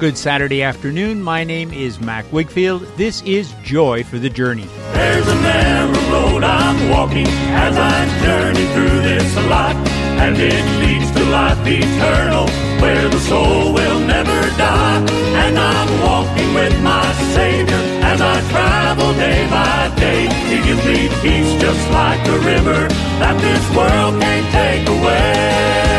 Good Saturday afternoon. My name is Mac Wigfield. This is Joy for the Journey. There's a narrow road I'm walking as I journey through this life, and it leads to life eternal, where the soul will never die. And I'm walking with my Savior as I travel day by day. He gives me peace just like a river that this world can't take away.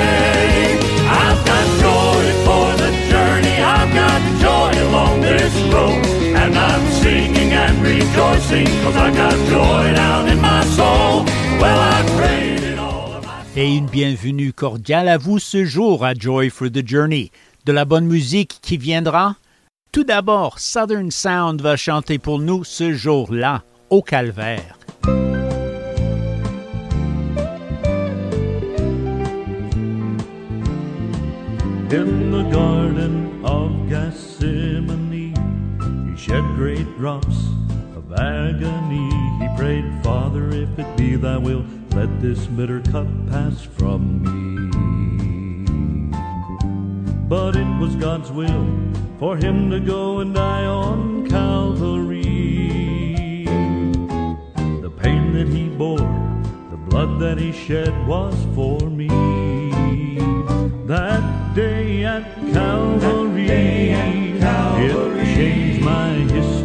This road. And I'm singing and rejoicing, cause I got joy down in my soul. Well, I prayed all of my Et une bienvenue cordiale à vous ce jour à Joy for the Journey. De la bonne musique qui viendra? Tout d'abord, Southern Sound va chanter pour nous ce jour-là, au calvaire. In the garden of Gethsemane. He shed great drops of agony. He prayed, Father, if it be thy will, let this bitter cup pass from me. But it was God's will for him to go and die on Calvary. The pain that he bore, the blood that he shed was for me. That day at Calvary, day at Calvary it changed my history.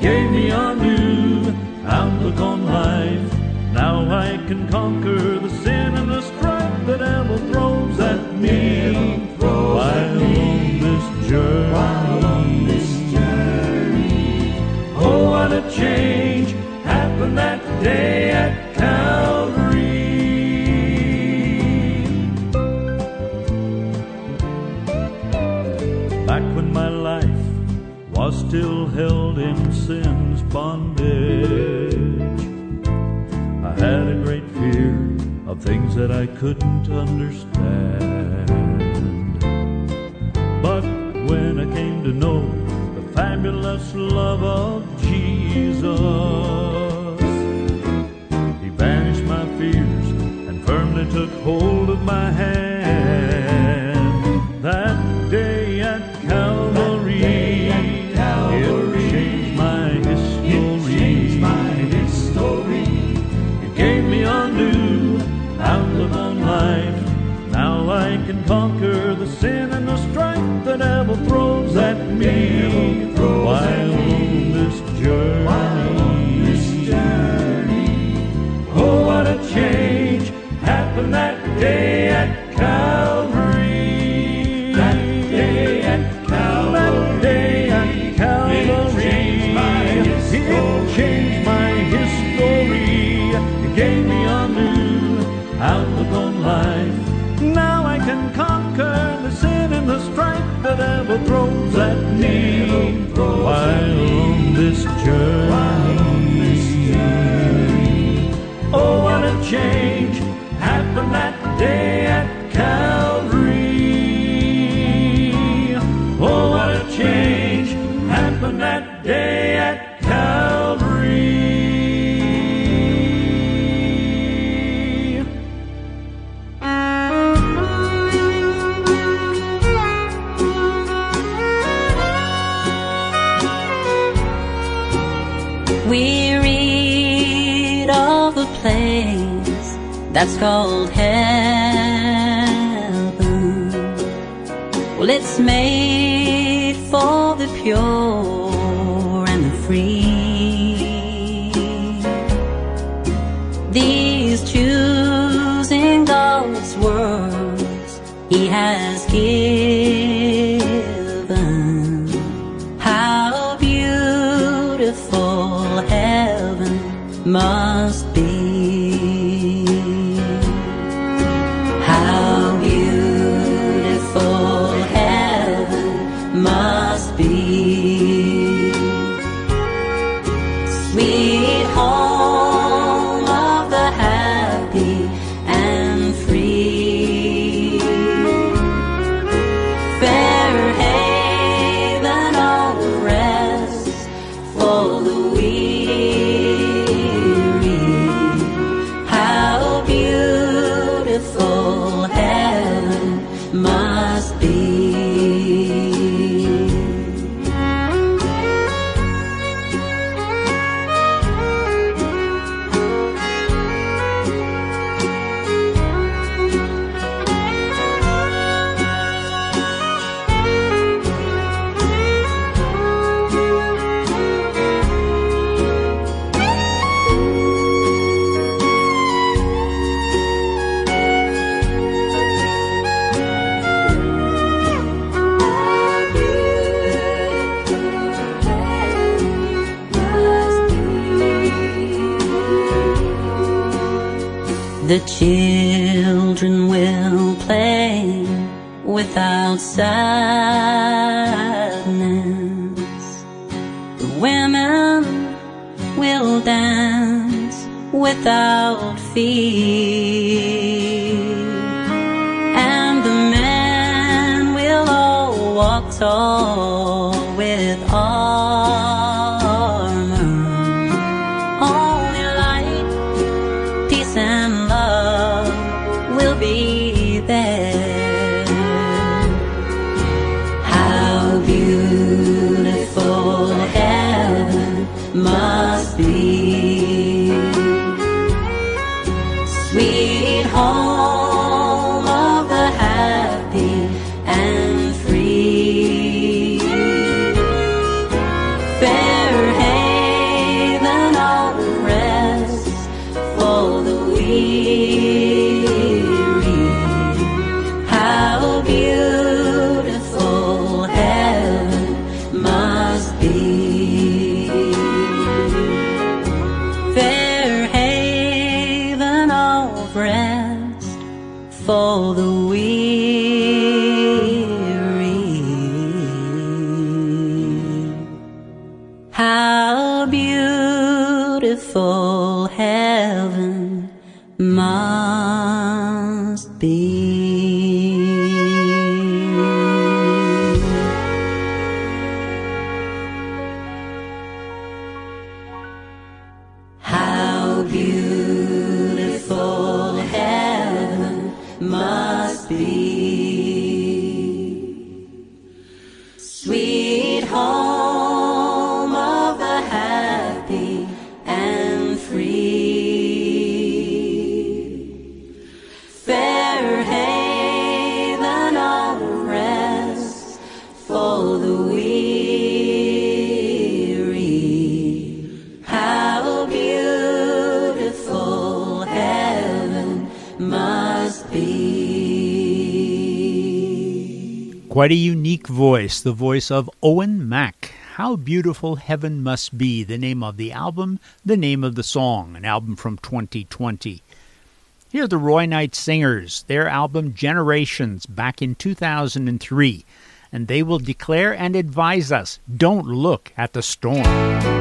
Gave me a new outlook on life. Now I can conquer the sin and the strife that devil throws at me on this journey. Oh, what a change happened that day things that I couldn't understand. But when I came to know the fabulous love of Jesus, He banished my fears and firmly took hold of my hand. That's called heaven. Well, it's made for the pure The children will play without sadness. The women will dance without fear. And the men will all walk tall be. Quite a unique voice, the voice of Owen Mack. How Beautiful Heaven Must Be, the name of the album, the name of the song, an album from 2020. Here are the Roy Knight Singers, their album Generations back in 2003, and they will declare and advise us don't look at the storm.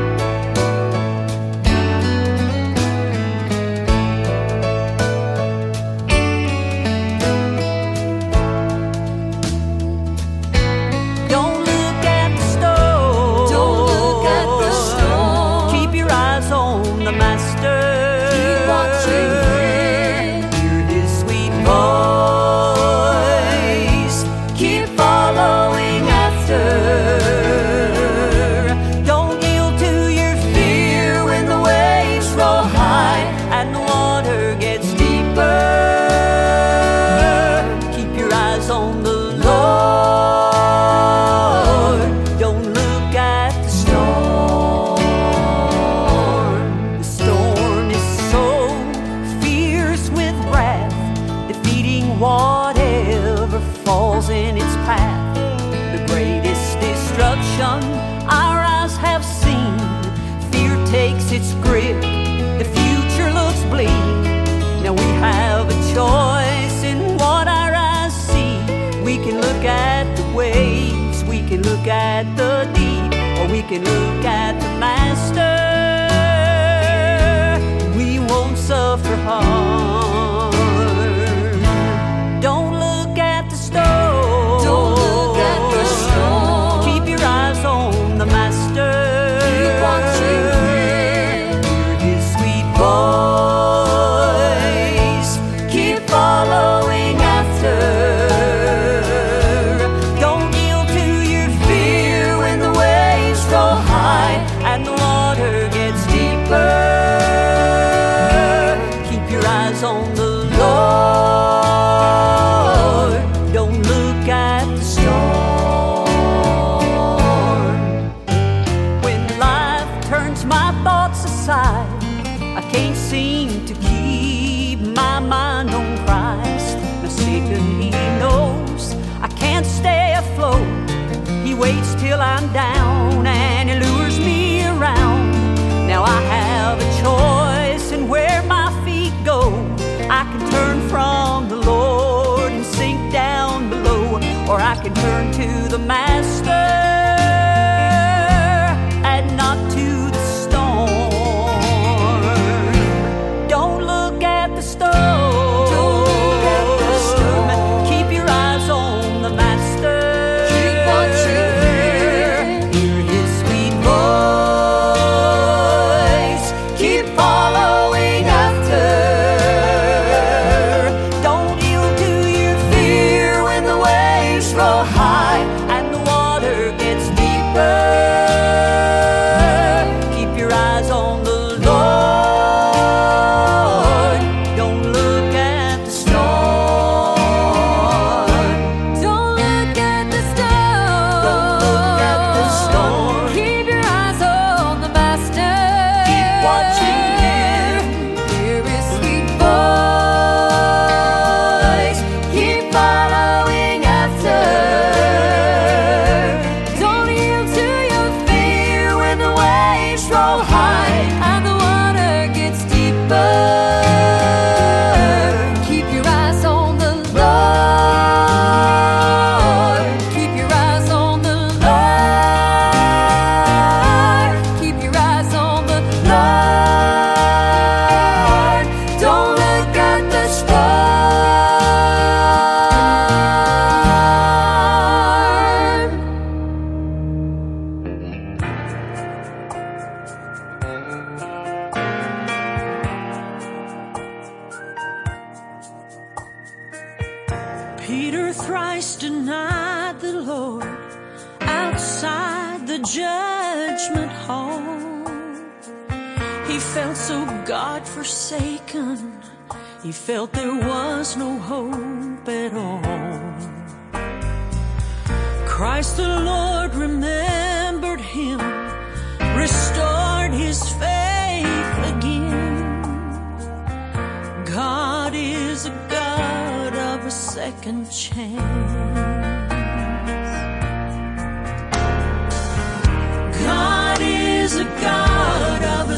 In its path. The greatest destruction our eyes have seen. Fear takes its grip. The future looks bleak. Now we have a choice in what our eyes see. We can look at the waves, we can look at the deep, or we can look at the master. We won't suffer harm.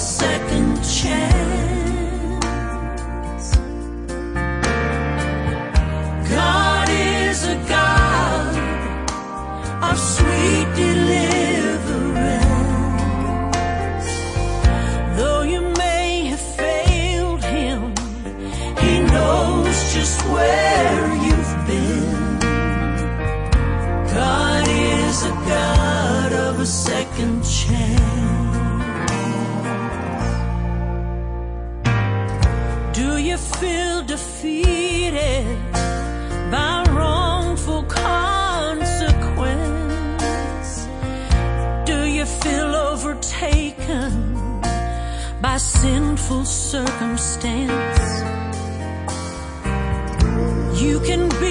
second chance. God is a God of sweet deliverance. Though you may have failed Him, He knows just where you've been. God is a God of a second chance. feel defeated by wrongful consequence? Do you feel overtaken by sinful circumstance? You can be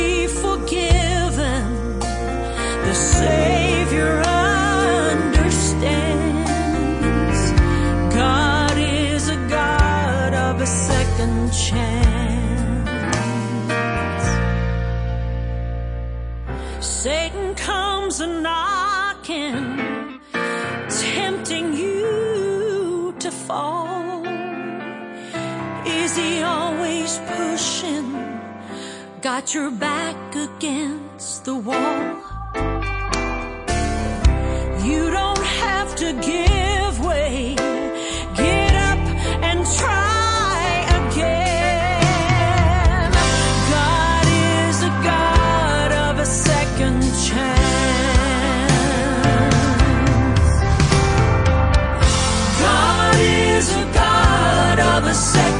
chance. Satan comes a knocking, tempting you to fall. Is he always pushing? Got your back against the wall. You don't have to give. is a god of a second.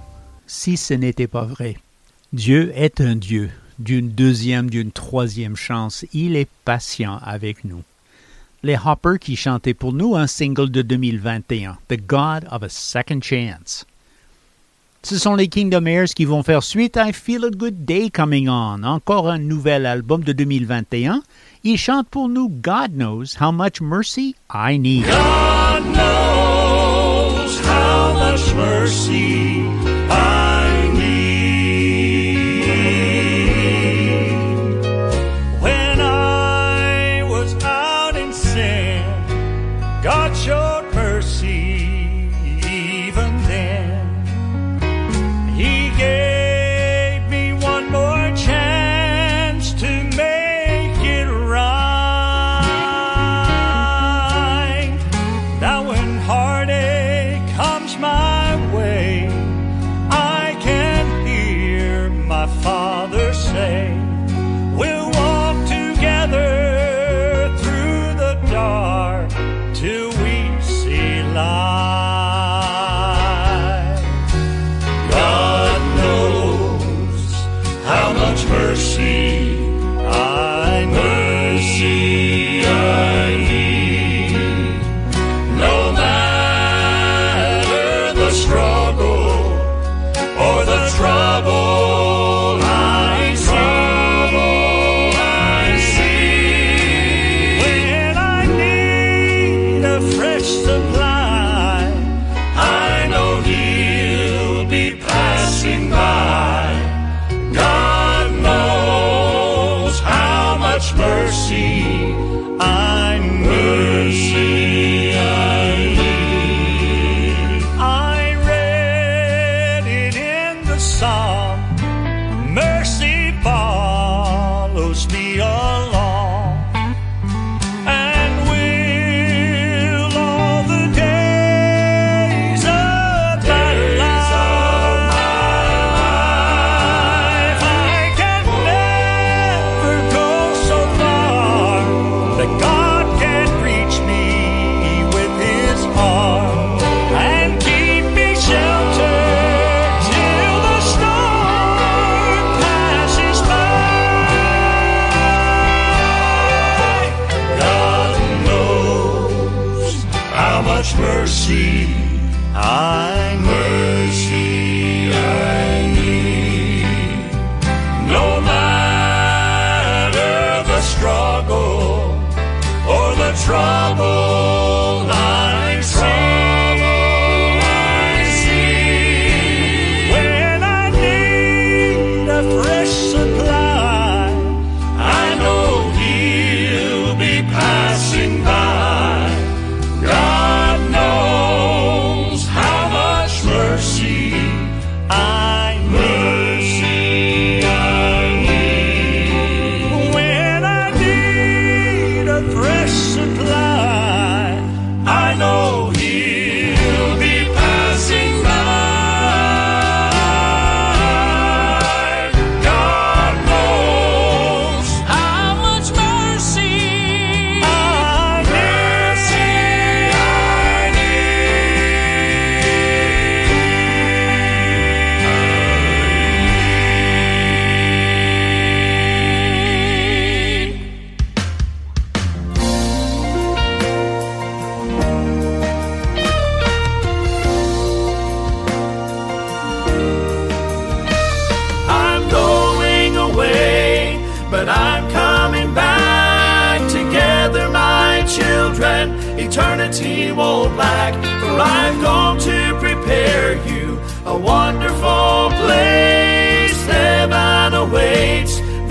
si ce n'était pas vrai? Dieu est un Dieu d'une deuxième, d'une troisième chance. Il est patient avec nous. Les Hoppers qui chantaient pour nous un single de 2021, The God of a Second Chance. Ce sont les Kingdom Heirs qui vont faire suite I Feel a Good Day Coming On, encore un nouvel album de 2021. Ils chantent pour nous God Knows How Much Mercy I Need. God knows how much mercy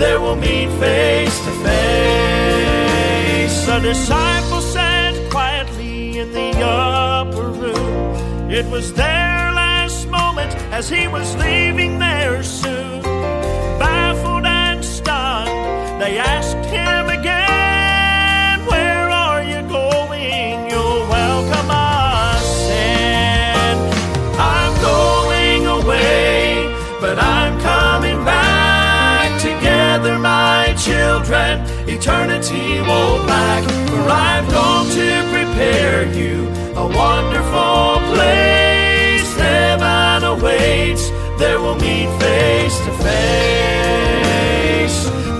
there we'll meet face to face. The disciples sat quietly in the upper room. It was their last moment as he was leaving there soon. Baffled and stunned, they asked him again, Eternity won't lack, for I've gone to prepare you a wonderful place. Heaven awaits, there we'll meet face to face.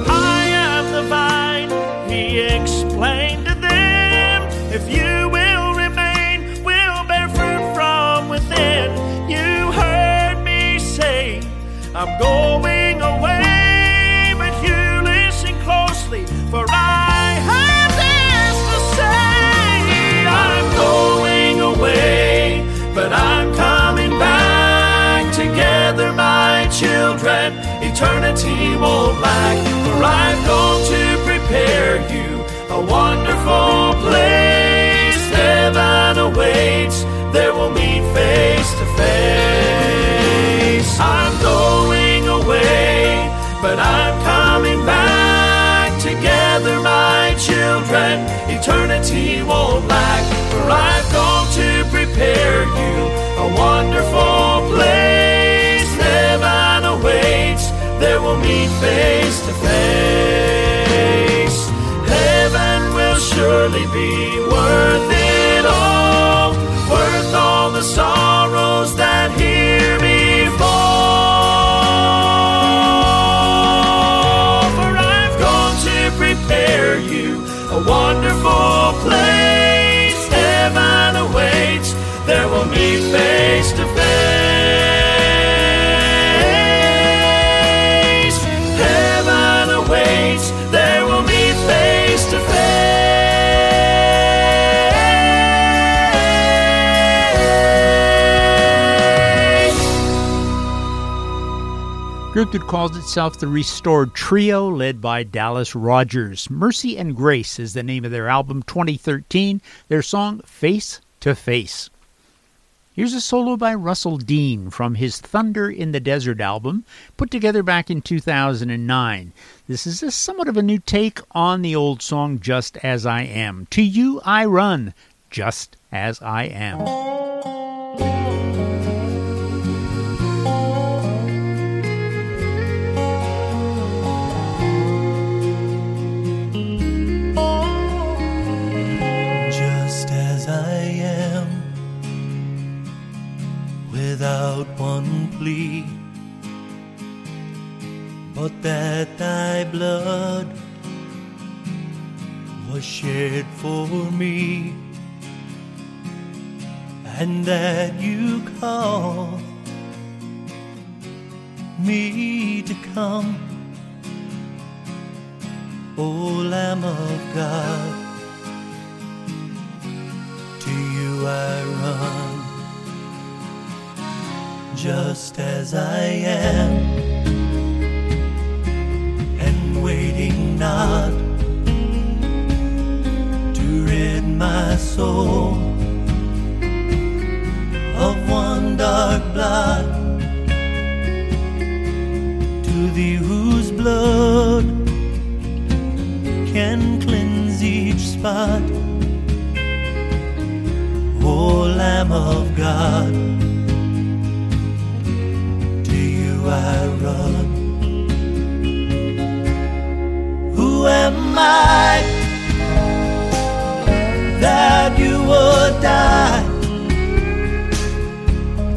I am the vine, he explained to them. If you will remain, we'll bear fruit from within. You heard me say, I'm going Eternity won't lack, for I've gone to prepare you a wonderful place. Heaven awaits, there we'll meet face to face. I'm going away, but I'm coming back together, my children. Eternity won't lack, for I've gone to prepare you a wonderful place. There we'll meet face to face. Heaven will surely be worth it Group that calls itself the Restored Trio, led by Dallas Rogers. Mercy and Grace is the name of their album 2013, their song Face to Face. Here's a solo by Russell Dean from his Thunder in the Desert album, put together back in 2009. This is a somewhat of a new take on the old song Just As I Am. To you I run, just as I am. Without one plea, but that thy blood was shed for me, and that you call me to come, O Lamb of God to you I run, just as I am, and waiting not to rid my soul of one dark blot. To thee whose blood can cleanse each spot. O Lamb of God, I that you would die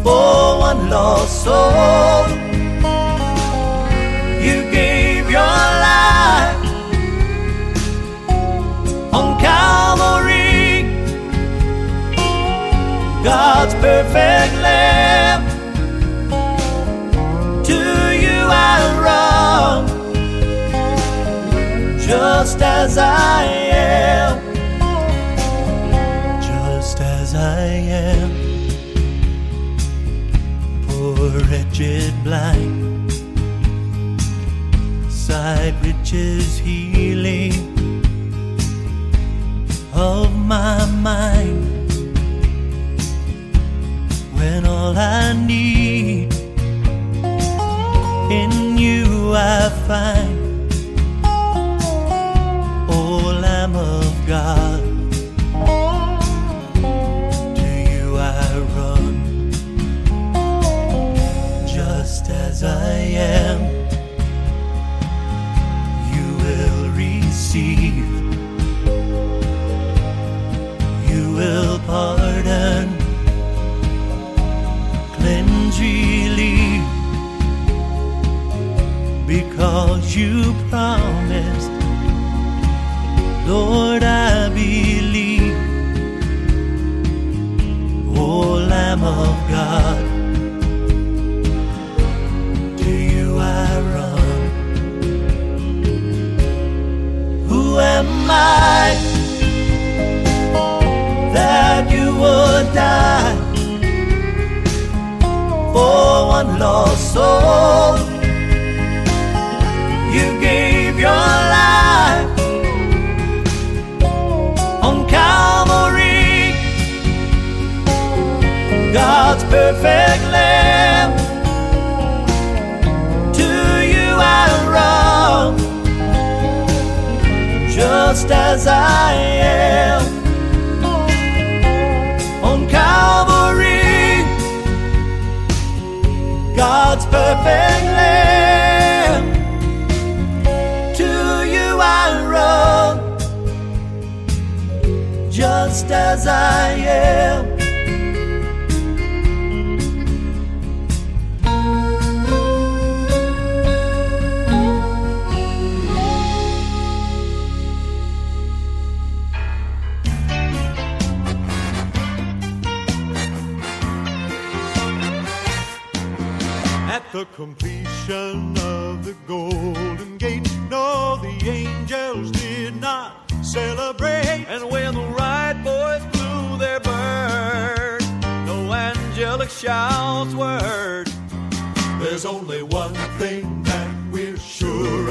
for one lost soul? You gave your life on Calvary. God's perfect lamb. Just as I am, just as I am. Poor wretched blind, Side riches healing of my mind. When all I need In you I find,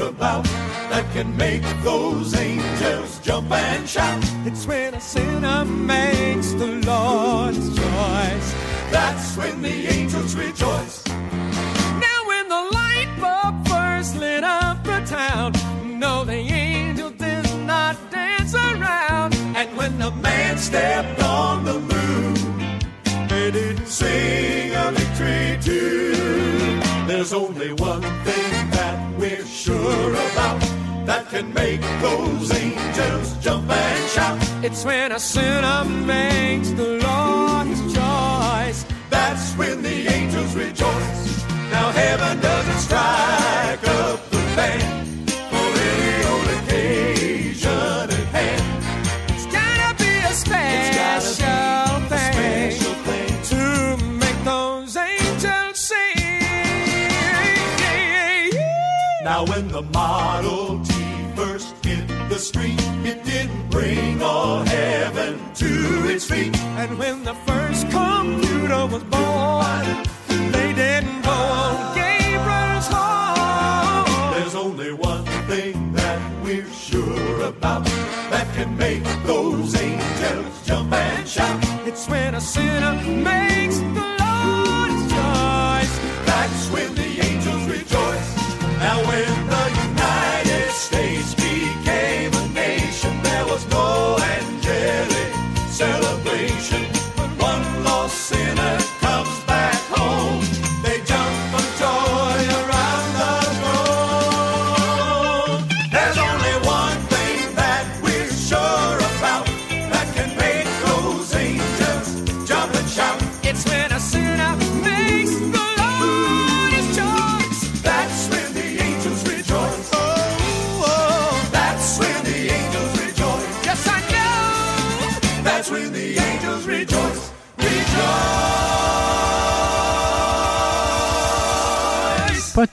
about that can make those angels jump and shout. It's when a sinner makes the Lord's choice. That's when the angels rejoice. Now when the light bulb first lit up the town, no, the angel did not dance around. And when the man stepped on the moon, they didn't sing a victory tune. There's only one thing that we're sure about that can make those angels jump and shout. It's when a sinner makes the Lord's choice. That's when the angels rejoice. Now heaven doesn't strike up the band Now when the Model T first hit the street, it didn't bring all heaven to its feet. And when the first computer was born, they didn't go on Gabriel's horn. There's only one thing that we're sure about that can make those angels jump and shout. It's when a sinner makes the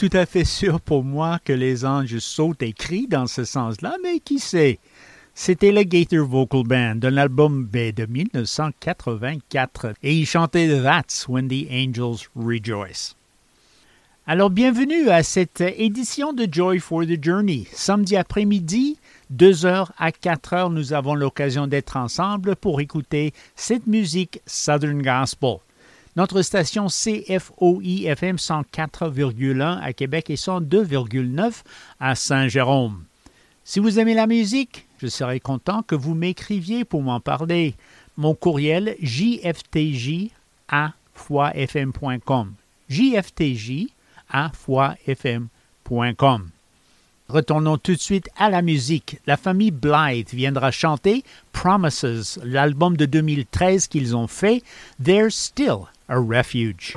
tout à fait sûr pour moi que les anges sautent et crient dans ce sens-là, mais qui sait? C'était le Gator Vocal Band d'un album B de 1984 et il chantait That's When the Angels Rejoice. Alors bienvenue à cette édition de Joy for the Journey. Samedi après-midi, 2h à 4h, nous avons l'occasion d'être ensemble pour écouter cette musique Southern Gospel. Notre station CFOI FM 104,1 à Québec et 102,9 à Saint-Jérôme. Si vous aimez la musique, je serais content que vous m'écriviez pour m'en parler. Mon courriel jftj à. Retournons tout de suite à la musique. La famille Blythe viendra chanter Promises, l'album de 2013 qu'ils ont fait, There's Still a Refuge.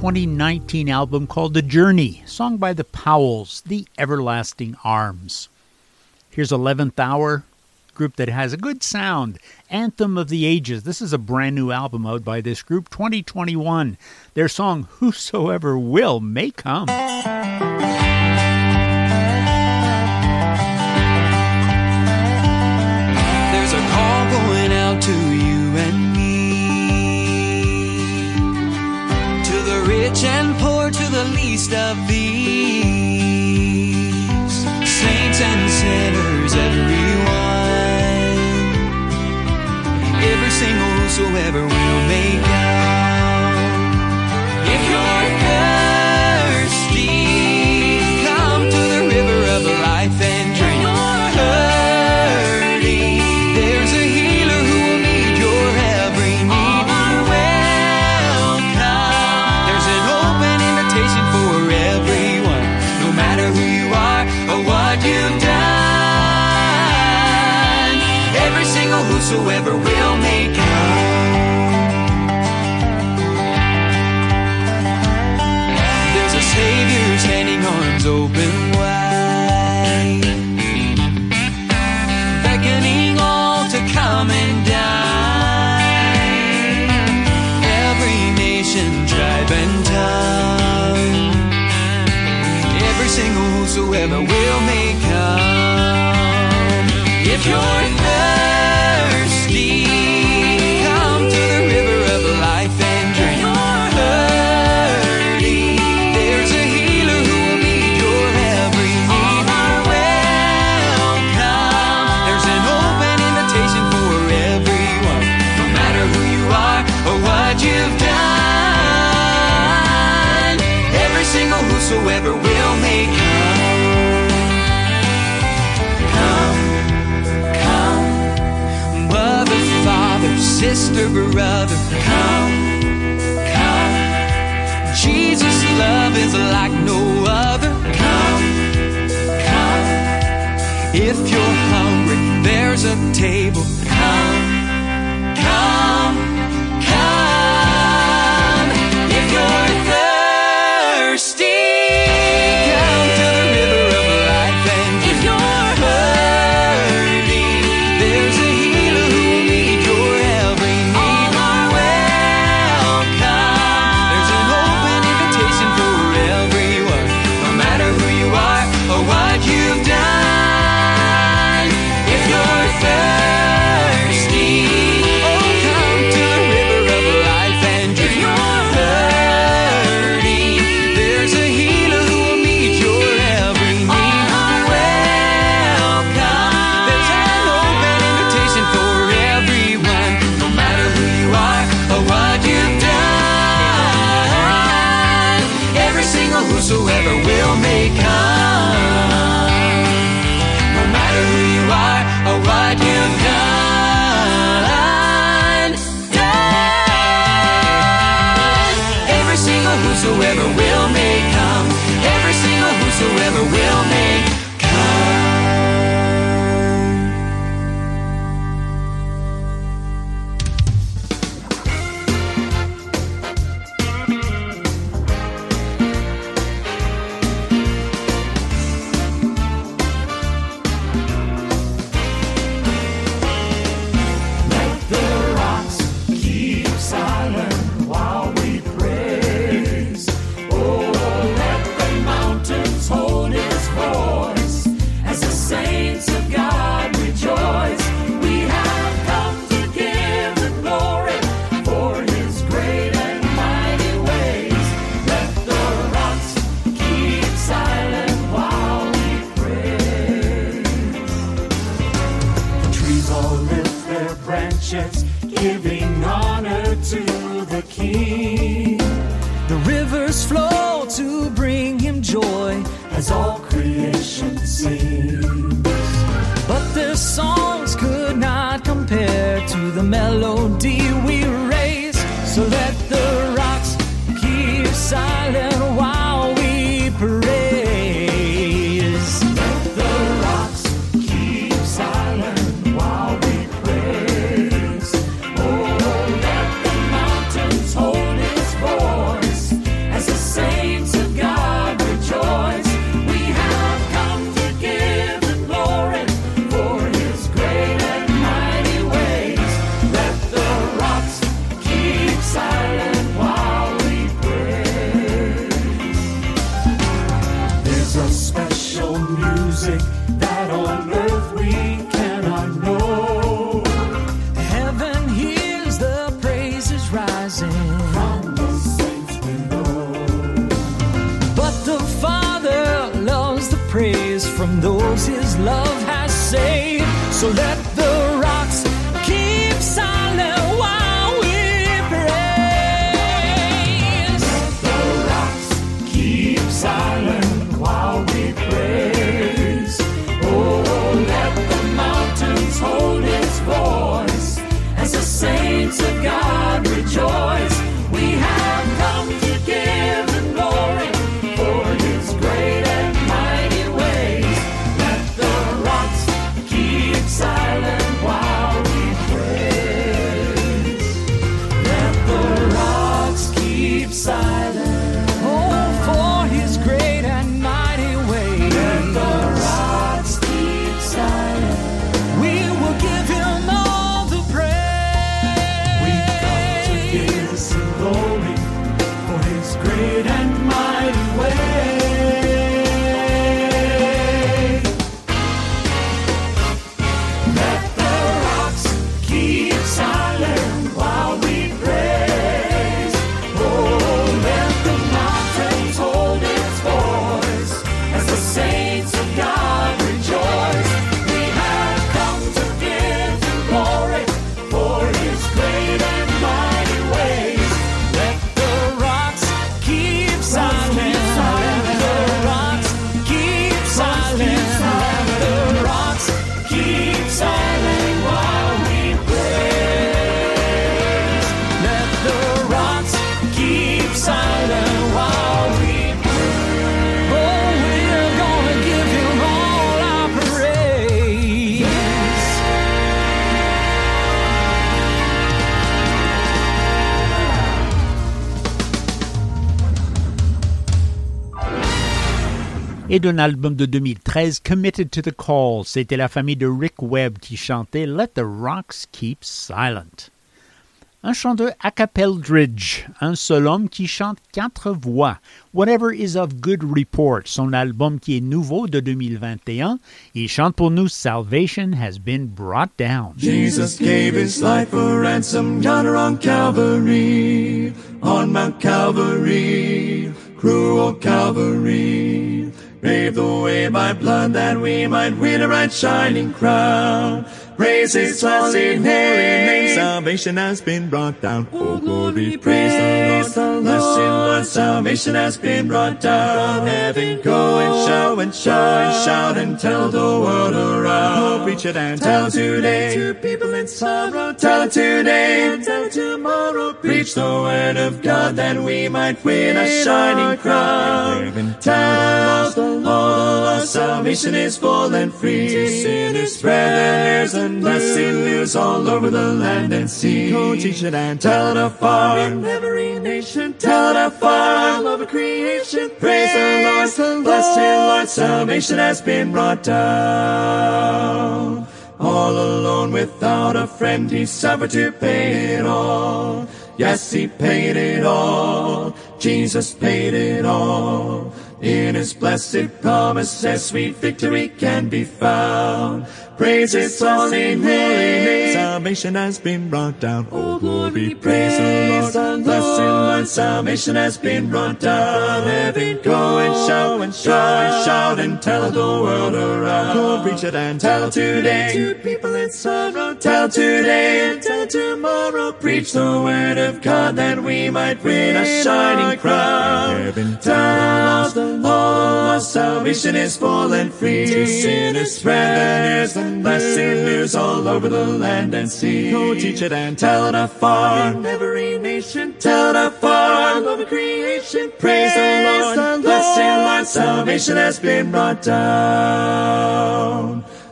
2019 album called The Journey, Song by the Powells, The Everlasting Arms. Here's 11th Hour, group that has a good sound, Anthem of the Ages. This is a brand new album out by this group, 2021. Their song Whosoever Will may come. the least of these. Saints and sinners, everyone. Every single whosoever will make away is like come. Et d'un album de 2013, Committed to the Call, c'était la famille de Rick Webb qui chantait Let the Rocks Keep Silent. Un chanteur a capelledridge, un seul homme qui chante quatre voix. Whatever is of good report, son album qui est nouveau de 2021. Il chante pour nous Salvation has been brought down. Jesus gave his life a ransom on Calvary, on Mount Calvary, cruel Calvary. Paved the way by blood that we might win a bright shining crown. Praise his blessed name. Salvation has been brought down. Oh, glory, praise the Lord. Blessed Lord, salvation has been brought down. From heaven, go and oh, shout and shout and shout and tell the world around. Oh, preach it and tell today to people in sorrow. Tell it today and tell tomorrow. Preach the word of God that we might win a shining crown. Tell the Lord, salvation is full and free. To sinners, spread the news and blessing news all over the land and sea. Go teach it and tell it afar in every nation. Tell it afar all over creation. Praise the Lord, blessed Lord, salvation has been brought down. All alone without a friend, he suffered to pay it all. Yes, he paid it all. Jesus paid it all. In his blessed promises, sweet victory can be found. Praise his holy name. Salvation has been brought down. Oh, oh glory, praise the Lord. Blessed Lord, salvation has been brought down. Heaven, go and oh, shout and shout and shout and tell the world around. Go preach it and tell today to people in sorrow. Tell today and tell tomorrow. Preach the word of God that we might win a shining crown. Heaven, tell the Lord, salvation is full and free. To sinners spread the news blessing news all over the land and sea. Go teach it and tell it afar. In every nation, tell it afar. All over creation, praise the Lord. The Blessed Lord, salvation has been brought down.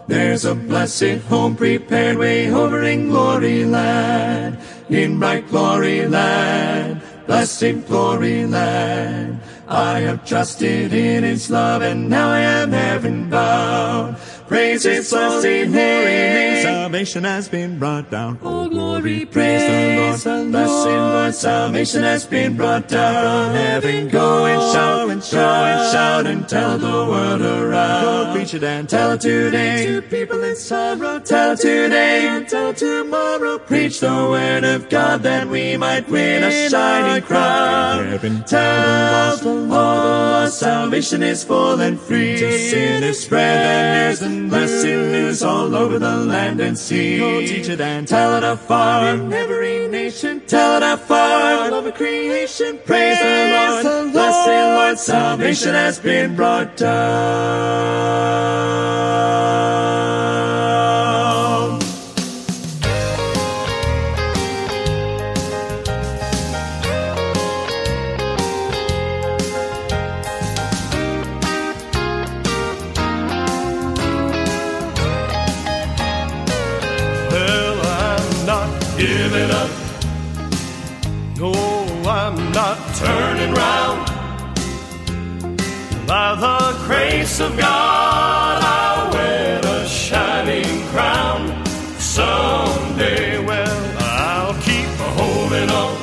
There's a blessed home prepared way over in glory land. In bright glory land, blessed glory land. I have trusted in his love and now I am heaven bound. Praise His holy name. Salvation has been brought down. Oh, glory, praise the Lord. Blessed Lord, salvation has been brought down from heaven. Go and shout, and go and shout, and tell the world around. Go preach it and tell it today. To people in sorrow, tell today and tell tomorrow. Preach the word of God that we might win a shining crown. Heaven, tell the all the lost, salvation is full and free. To sinners spread the news and blessing news all over the land and sea. Go teach it and tell it afar in every nation. Tell it afar, all over creation. Praise the Lord, Blessing Lord, salvation has been brought down. Grace of God, I'll wear a shining crown. Someday, well, I'll keep holding on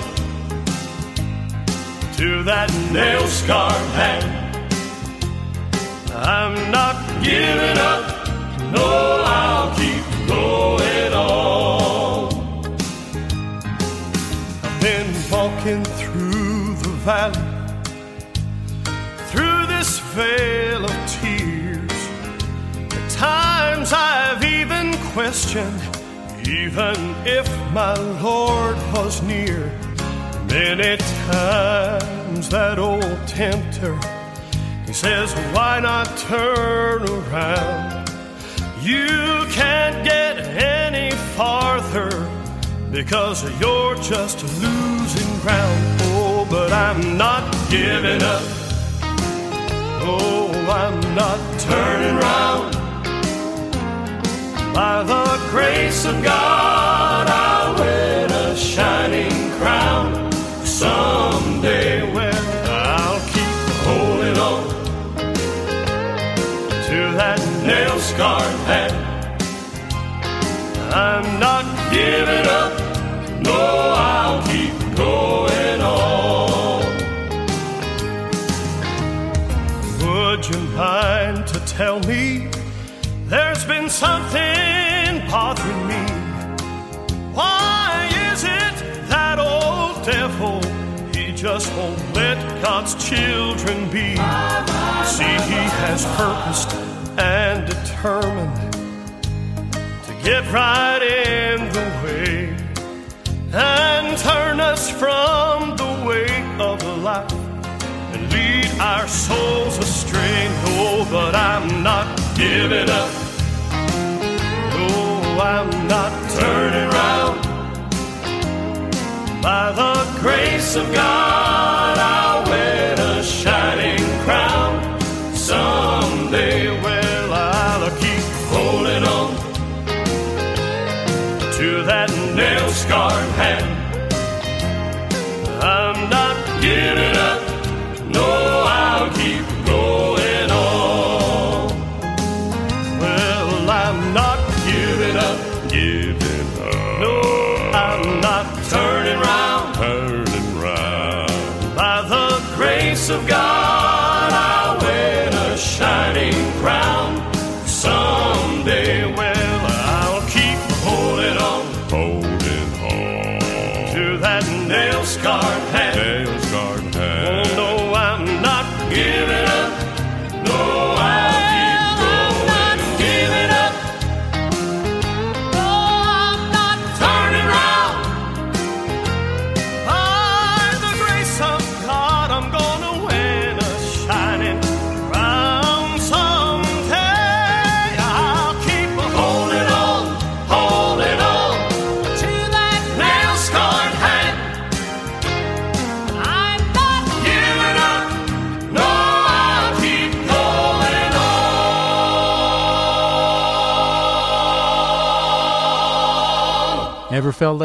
to that nail scarred hand. I'm not giving up. No, I'll keep going on. I've been walking through the valley, through this vale of times I've even questioned, even if my Lord was near. Many times that old tempter, he says, Why not turn around? You can't get any farther because you're just losing ground. Oh, but I'm not giving up. Oh, I'm not turning round. By the grace of God, I'll win a shining crown. Someday, well, I'll keep holding on to that nail scarred hand. I'm not giving up. No, I'll keep going on. Would you mind to tell me there's been something bothering me? Why is it that old devil? He just won't let God's children be. See, he has purposed and determined to get right in the way and turn us from the way of life and lead our souls astray. No, but I'm not giving up. Not turning round. By the grace of God, I'll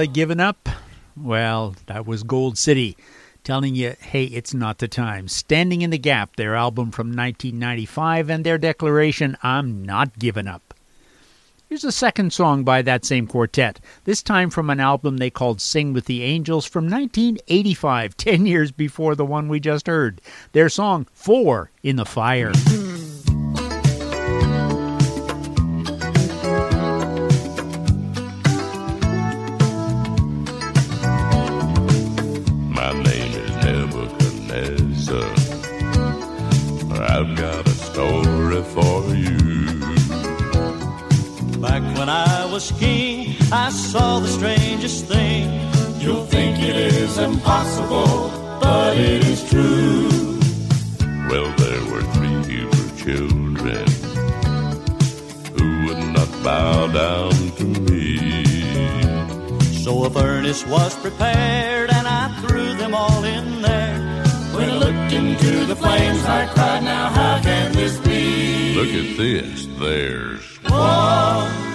Given up? Well, that was Gold City telling you, hey, it's not the time. Standing in the Gap, their album from 1995, and their declaration, I'm not giving up. Here's a second song by that same quartet, this time from an album they called Sing with the Angels from 1985, 10 years before the one we just heard. Their song, Four in the Fire. was king, I saw the strangest thing. You'll think it is impossible, but it is true. Well, there were three Hebrew children who would not bow down to me. So a furnace was prepared, and I threw them all in there. When I looked into the flames, I cried, Now how can this be? Look at this. There's one.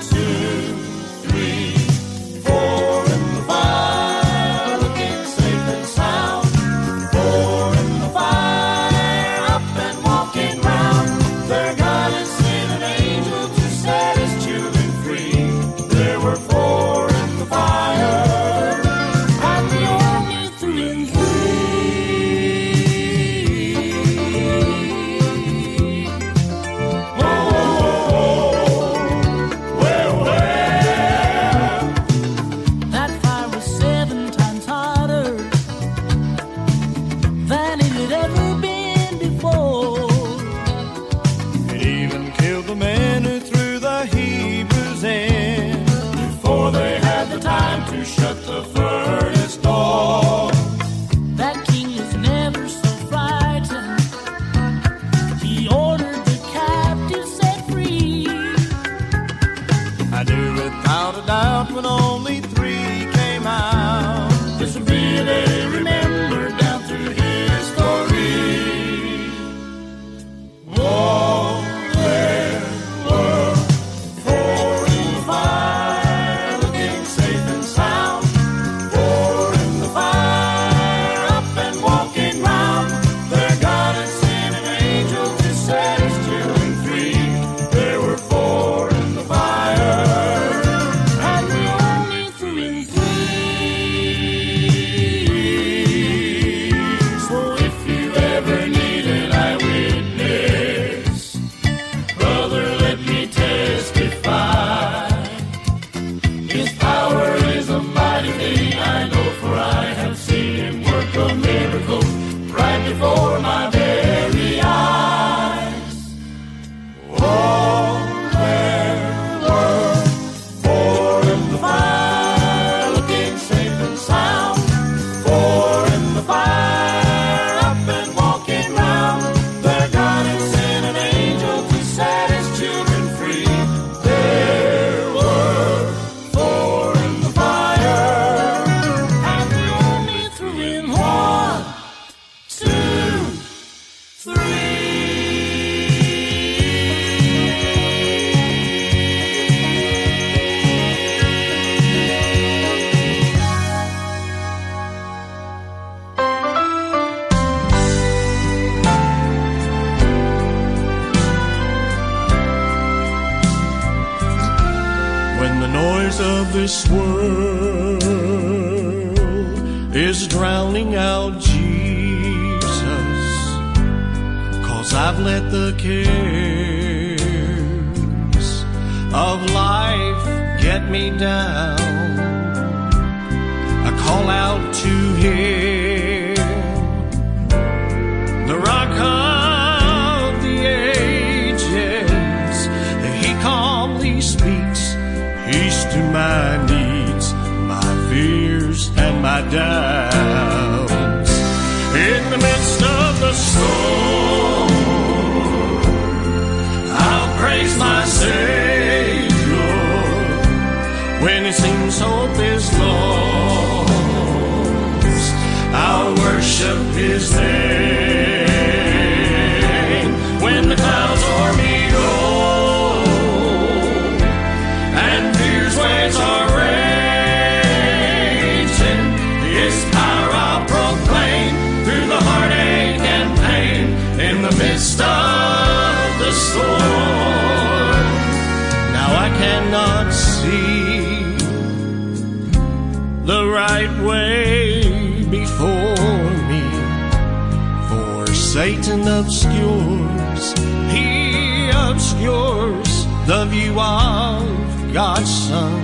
Satan obscures, he obscures the view of God's Son.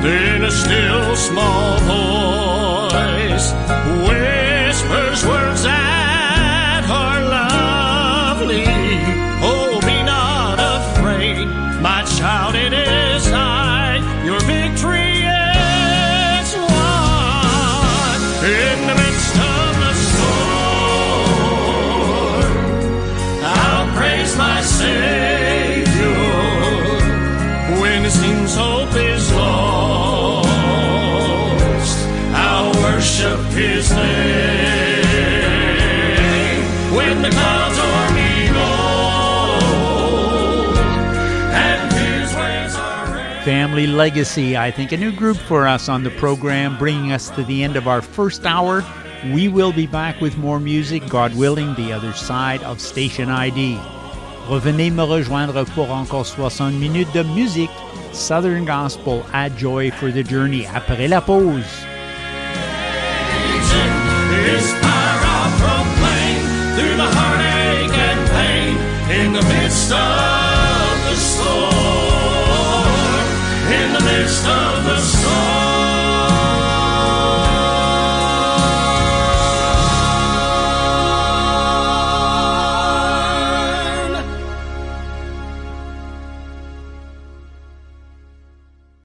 Then a still small voice whispers words Legacy, I think a new group for us on the program, bringing us to the end of our first hour. We will be back with more music, God willing, the other side of Station ID. Revenez me rejoindre pour encore 60 minutes de musique, Southern Gospel at Joy for the Journey, après la pause. Through the heartache and of the storm.